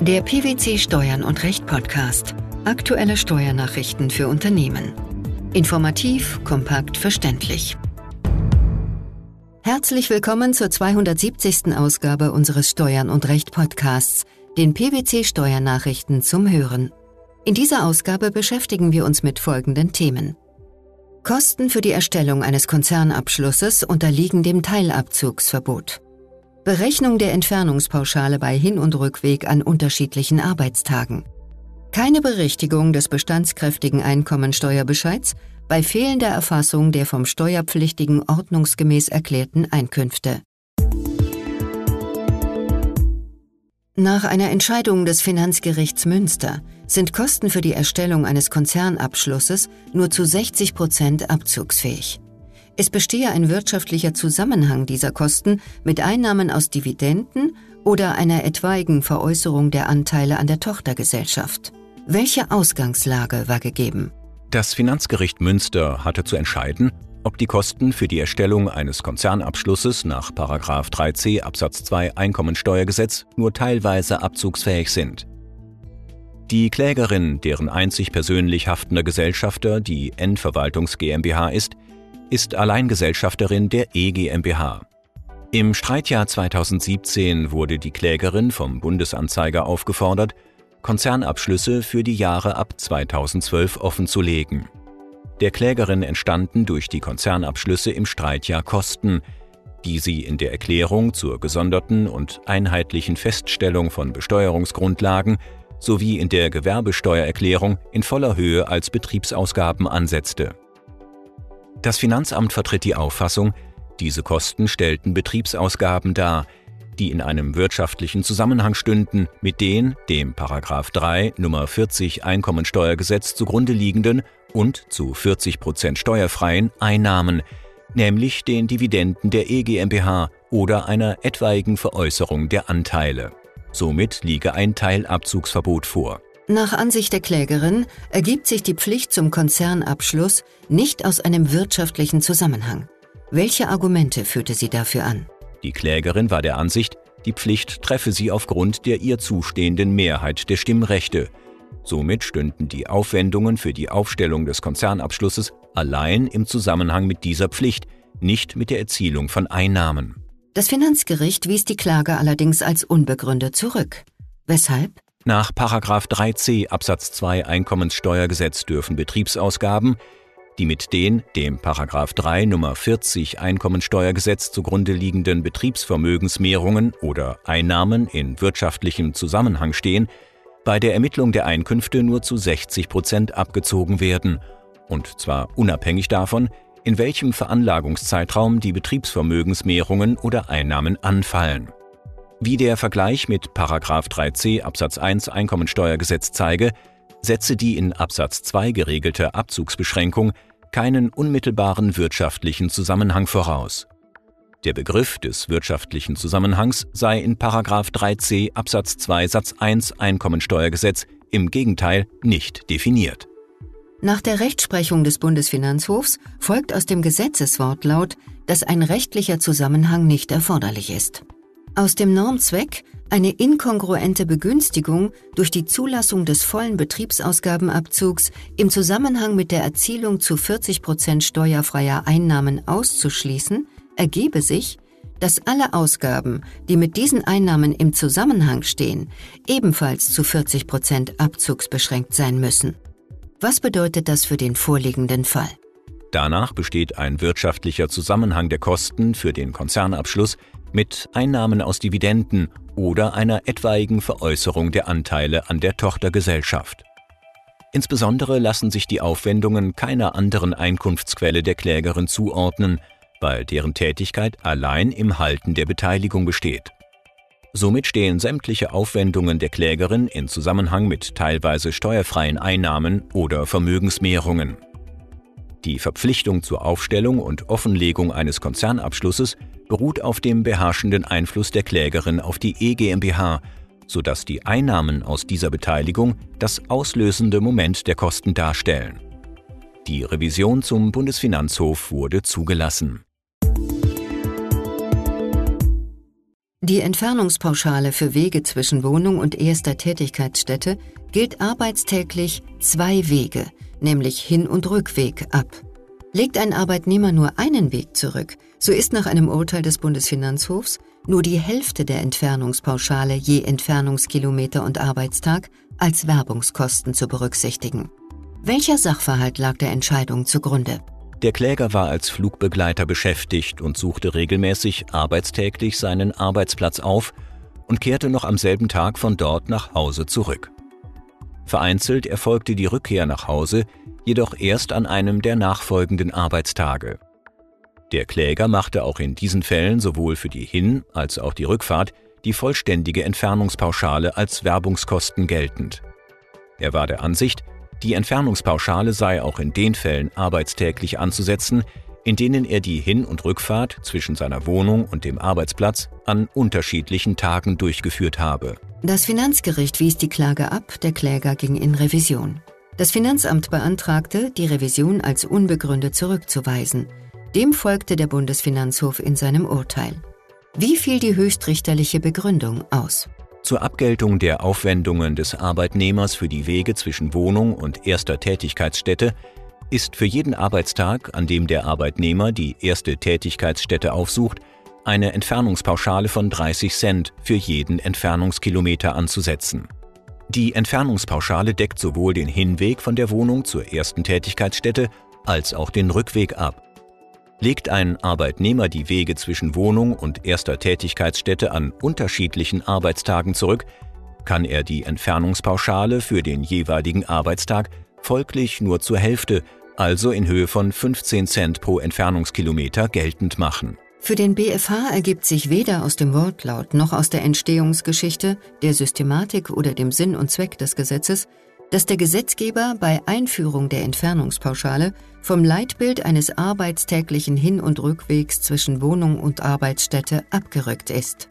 Der PwC Steuern und Recht Podcast. Aktuelle Steuernachrichten für Unternehmen. Informativ, kompakt, verständlich. Herzlich willkommen zur 270. Ausgabe unseres Steuern und Recht Podcasts, den PwC Steuernachrichten zum Hören. In dieser Ausgabe beschäftigen wir uns mit folgenden Themen. Kosten für die Erstellung eines Konzernabschlusses unterliegen dem Teilabzugsverbot. Berechnung der Entfernungspauschale bei Hin- und Rückweg an unterschiedlichen Arbeitstagen. Keine Berichtigung des bestandskräftigen Einkommensteuerbescheids bei fehlender Erfassung der vom Steuerpflichtigen ordnungsgemäß erklärten Einkünfte. Nach einer Entscheidung des Finanzgerichts Münster sind Kosten für die Erstellung eines Konzernabschlusses nur zu 60 Prozent abzugsfähig. Es bestehe ein wirtschaftlicher Zusammenhang dieser Kosten mit Einnahmen aus Dividenden oder einer etwaigen Veräußerung der Anteile an der Tochtergesellschaft. Welche Ausgangslage war gegeben? Das Finanzgericht Münster hatte zu entscheiden, ob die Kosten für die Erstellung eines Konzernabschlusses nach 3c Absatz 2 Einkommensteuergesetz nur teilweise abzugsfähig sind. Die Klägerin, deren einzig persönlich haftender Gesellschafter die Endverwaltungs GmbH ist, ist Alleingesellschafterin der EGmbH. Im Streitjahr 2017 wurde die Klägerin vom Bundesanzeiger aufgefordert, Konzernabschlüsse für die Jahre ab 2012 offenzulegen. Der Klägerin entstanden durch die Konzernabschlüsse im Streitjahr Kosten, die sie in der Erklärung zur gesonderten und einheitlichen Feststellung von Besteuerungsgrundlagen sowie in der Gewerbesteuererklärung in voller Höhe als Betriebsausgaben ansetzte. Das Finanzamt vertritt die Auffassung, diese Kosten stellten Betriebsausgaben dar, die in einem wirtschaftlichen Zusammenhang stünden mit den dem 3 Nummer 40 Einkommensteuergesetz zugrunde liegenden und zu 40 Prozent steuerfreien Einnahmen, nämlich den Dividenden der EGmbH oder einer etwaigen Veräußerung der Anteile. Somit liege ein Teilabzugsverbot vor. Nach Ansicht der Klägerin ergibt sich die Pflicht zum Konzernabschluss nicht aus einem wirtschaftlichen Zusammenhang. Welche Argumente führte sie dafür an? Die Klägerin war der Ansicht, die Pflicht treffe sie aufgrund der ihr zustehenden Mehrheit der Stimmrechte. Somit stünden die Aufwendungen für die Aufstellung des Konzernabschlusses allein im Zusammenhang mit dieser Pflicht, nicht mit der Erzielung von Einnahmen. Das Finanzgericht wies die Klage allerdings als unbegründet zurück. Weshalb? Nach 3c Absatz 2 Einkommenssteuergesetz dürfen Betriebsausgaben, die mit den dem 3 Nummer 40 Einkommensteuergesetz zugrunde liegenden Betriebsvermögensmehrungen oder Einnahmen in wirtschaftlichem Zusammenhang stehen, bei der Ermittlung der Einkünfte nur zu 60 Prozent abgezogen werden, und zwar unabhängig davon, in welchem Veranlagungszeitraum die Betriebsvermögensmehrungen oder Einnahmen anfallen. Wie der Vergleich mit 3c Absatz 1 Einkommensteuergesetz zeige, setze die in Absatz 2 geregelte Abzugsbeschränkung keinen unmittelbaren wirtschaftlichen Zusammenhang voraus. Der Begriff des wirtschaftlichen Zusammenhangs sei in 3c Absatz 2 Satz 1 Einkommensteuergesetz im Gegenteil nicht definiert. Nach der Rechtsprechung des Bundesfinanzhofs folgt aus dem Gesetzeswortlaut, dass ein rechtlicher Zusammenhang nicht erforderlich ist. Aus dem Normzweck eine inkongruente Begünstigung durch die Zulassung des vollen Betriebsausgabenabzugs im Zusammenhang mit der Erzielung zu 40 Prozent steuerfreier Einnahmen auszuschließen, ergebe sich, dass alle Ausgaben, die mit diesen Einnahmen im Zusammenhang stehen, ebenfalls zu 40 Prozent abzugsbeschränkt sein müssen. Was bedeutet das für den vorliegenden Fall? Danach besteht ein wirtschaftlicher Zusammenhang der Kosten für den Konzernabschluss mit Einnahmen aus Dividenden oder einer etwaigen Veräußerung der Anteile an der Tochtergesellschaft. Insbesondere lassen sich die Aufwendungen keiner anderen Einkunftsquelle der Klägerin zuordnen, weil deren Tätigkeit allein im Halten der Beteiligung besteht. Somit stehen sämtliche Aufwendungen der Klägerin in Zusammenhang mit teilweise steuerfreien Einnahmen oder Vermögensmehrungen. Die Verpflichtung zur Aufstellung und Offenlegung eines Konzernabschlusses beruht auf dem beherrschenden Einfluss der Klägerin auf die EGmbH, sodass die Einnahmen aus dieser Beteiligung das auslösende Moment der Kosten darstellen. Die Revision zum Bundesfinanzhof wurde zugelassen Die Entfernungspauschale für Wege zwischen Wohnung und erster Tätigkeitsstätte gilt arbeitstäglich zwei Wege, nämlich Hin- und Rückweg, ab. Legt ein Arbeitnehmer nur einen Weg zurück, so ist nach einem Urteil des Bundesfinanzhofs nur die Hälfte der Entfernungspauschale je Entfernungskilometer und Arbeitstag als Werbungskosten zu berücksichtigen. Welcher Sachverhalt lag der Entscheidung zugrunde? Der Kläger war als Flugbegleiter beschäftigt und suchte regelmäßig arbeitstäglich seinen Arbeitsplatz auf und kehrte noch am selben Tag von dort nach Hause zurück. Vereinzelt erfolgte die Rückkehr nach Hause jedoch erst an einem der nachfolgenden Arbeitstage. Der Kläger machte auch in diesen Fällen sowohl für die Hin- als auch die Rückfahrt die vollständige Entfernungspauschale als Werbungskosten geltend. Er war der Ansicht, die Entfernungspauschale sei auch in den Fällen arbeitstäglich anzusetzen, in denen er die Hin- und Rückfahrt zwischen seiner Wohnung und dem Arbeitsplatz an unterschiedlichen Tagen durchgeführt habe. Das Finanzgericht wies die Klage ab, der Kläger ging in Revision. Das Finanzamt beantragte, die Revision als unbegründet zurückzuweisen. Dem folgte der Bundesfinanzhof in seinem Urteil. Wie fiel die höchstrichterliche Begründung aus? Zur Abgeltung der Aufwendungen des Arbeitnehmers für die Wege zwischen Wohnung und erster Tätigkeitsstätte ist für jeden Arbeitstag, an dem der Arbeitnehmer die erste Tätigkeitsstätte aufsucht, eine Entfernungspauschale von 30 Cent für jeden Entfernungskilometer anzusetzen. Die Entfernungspauschale deckt sowohl den Hinweg von der Wohnung zur ersten Tätigkeitsstätte als auch den Rückweg ab. Legt ein Arbeitnehmer die Wege zwischen Wohnung und erster Tätigkeitsstätte an unterschiedlichen Arbeitstagen zurück, kann er die Entfernungspauschale für den jeweiligen Arbeitstag folglich nur zur Hälfte, also in Höhe von 15 Cent pro Entfernungskilometer geltend machen. Für den BFH ergibt sich weder aus dem Wortlaut noch aus der Entstehungsgeschichte, der Systematik oder dem Sinn und Zweck des Gesetzes dass der Gesetzgeber bei Einführung der Entfernungspauschale vom Leitbild eines arbeitstäglichen Hin- und Rückwegs zwischen Wohnung und Arbeitsstätte abgerückt ist.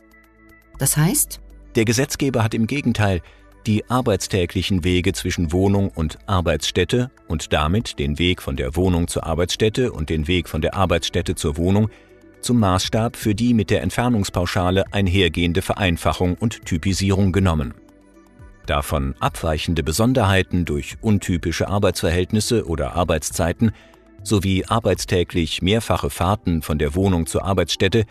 Das heißt? Der Gesetzgeber hat im Gegenteil die arbeitstäglichen Wege zwischen Wohnung und Arbeitsstätte und damit den Weg von der Wohnung zur Arbeitsstätte und den Weg von der Arbeitsstätte zur Wohnung zum Maßstab für die mit der Entfernungspauschale einhergehende Vereinfachung und Typisierung genommen. Davon abweichende Besonderheiten durch untypische Arbeitsverhältnisse oder Arbeitszeiten sowie arbeitstäglich mehrfache Fahrten von der Wohnung zur Arbeitsstätte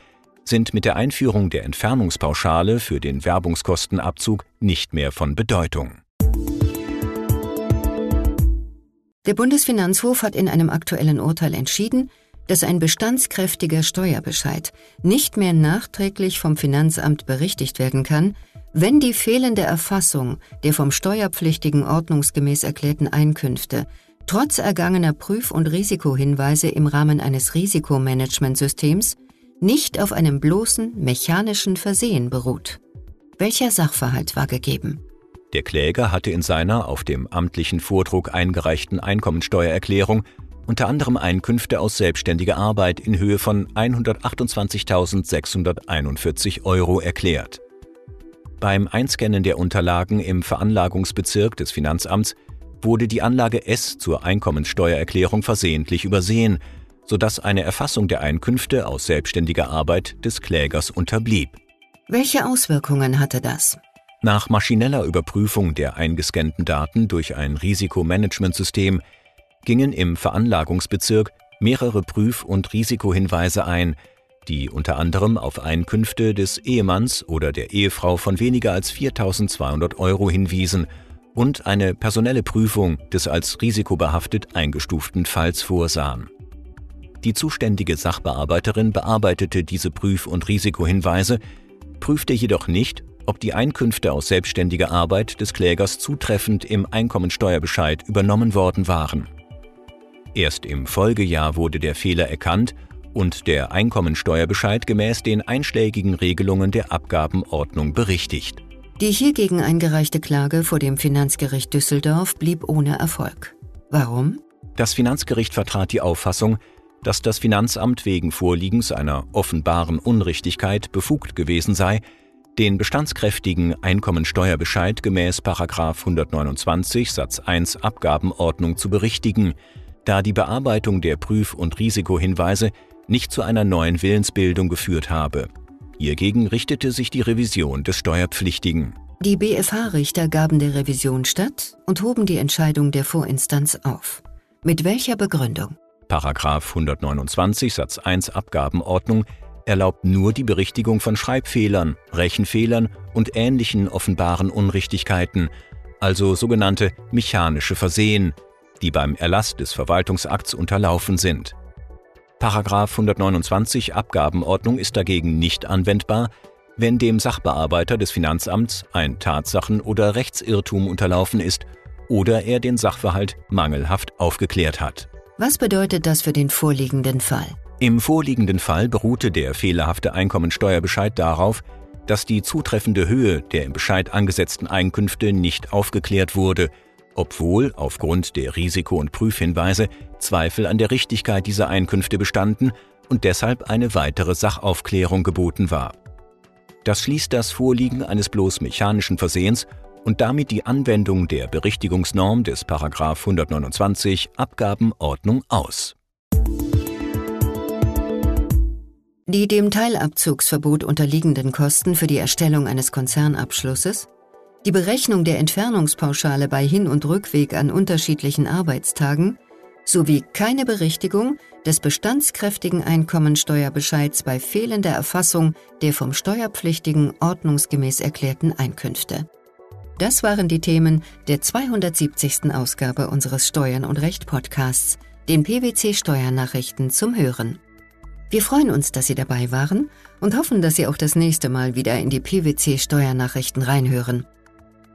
sind mit der Einführung der Entfernungspauschale für den Werbungskostenabzug nicht mehr von Bedeutung. Der Bundesfinanzhof hat in einem aktuellen Urteil entschieden, dass ein bestandskräftiger Steuerbescheid nicht mehr nachträglich vom Finanzamt berichtigt werden kann, wenn die fehlende Erfassung der vom Steuerpflichtigen ordnungsgemäß erklärten Einkünfte trotz ergangener Prüf- und Risikohinweise im Rahmen eines Risikomanagementsystems nicht auf einem bloßen mechanischen Versehen beruht. Welcher Sachverhalt war gegeben? Der Kläger hatte in seiner auf dem amtlichen Vordruck eingereichten Einkommensteuererklärung unter anderem Einkünfte aus selbstständiger Arbeit in Höhe von 128.641 Euro erklärt. Beim Einscannen der Unterlagen im Veranlagungsbezirk des Finanzamts wurde die Anlage S zur Einkommensteuererklärung versehentlich übersehen, sodass eine Erfassung der Einkünfte aus selbstständiger Arbeit des Klägers unterblieb. Welche Auswirkungen hatte das? Nach maschineller Überprüfung der eingescannten Daten durch ein Risikomanagementsystem gingen im Veranlagungsbezirk mehrere Prüf- und Risikohinweise ein, die unter anderem auf Einkünfte des Ehemanns oder der Ehefrau von weniger als 4.200 Euro hinwiesen und eine personelle Prüfung des als risikobehaftet eingestuften Falls vorsahen. Die zuständige Sachbearbeiterin bearbeitete diese Prüf- und Risikohinweise, prüfte jedoch nicht, ob die Einkünfte aus selbstständiger Arbeit des Klägers zutreffend im Einkommensteuerbescheid übernommen worden waren. Erst im Folgejahr wurde der Fehler erkannt und der Einkommensteuerbescheid gemäß den einschlägigen Regelungen der Abgabenordnung berichtigt. Die hiergegen eingereichte Klage vor dem Finanzgericht Düsseldorf blieb ohne Erfolg. Warum? Das Finanzgericht vertrat die Auffassung, dass das Finanzamt wegen Vorliegens einer offenbaren Unrichtigkeit befugt gewesen sei, den bestandskräftigen Einkommensteuerbescheid gemäß 129 Satz 1 Abgabenordnung zu berichtigen, da die Bearbeitung der Prüf- und Risikohinweise nicht zu einer neuen Willensbildung geführt habe. Hiergegen richtete sich die Revision des Steuerpflichtigen. Die BFH-Richter gaben der Revision statt und hoben die Entscheidung der Vorinstanz auf. Mit welcher Begründung? Paragraph 129 Satz 1 Abgabenordnung erlaubt nur die Berichtigung von Schreibfehlern, Rechenfehlern und ähnlichen offenbaren Unrichtigkeiten, also sogenannte mechanische Versehen, die beim Erlass des Verwaltungsakts unterlaufen sind. Paragraph 129 Abgabenordnung ist dagegen nicht anwendbar, wenn dem Sachbearbeiter des Finanzamts ein Tatsachen- oder Rechtsirrtum unterlaufen ist oder er den Sachverhalt mangelhaft aufgeklärt hat. Was bedeutet das für den vorliegenden Fall? Im vorliegenden Fall beruhte der fehlerhafte Einkommensteuerbescheid darauf, dass die zutreffende Höhe der im Bescheid angesetzten Einkünfte nicht aufgeklärt wurde – obwohl aufgrund der Risiko- und Prüfhinweise Zweifel an der Richtigkeit dieser Einkünfte bestanden und deshalb eine weitere Sachaufklärung geboten war. Das schließt das Vorliegen eines bloß mechanischen Versehens und damit die Anwendung der Berichtigungsnorm des 129 Abgabenordnung aus. Die dem Teilabzugsverbot unterliegenden Kosten für die Erstellung eines Konzernabschlusses die Berechnung der Entfernungspauschale bei Hin- und Rückweg an unterschiedlichen Arbeitstagen sowie keine Berichtigung des bestandskräftigen Einkommensteuerbescheids bei fehlender Erfassung der vom Steuerpflichtigen ordnungsgemäß erklärten Einkünfte. Das waren die Themen der 270. Ausgabe unseres Steuern und Recht Podcasts, den PwC Steuernachrichten zum Hören. Wir freuen uns, dass Sie dabei waren und hoffen, dass Sie auch das nächste Mal wieder in die PwC Steuernachrichten reinhören.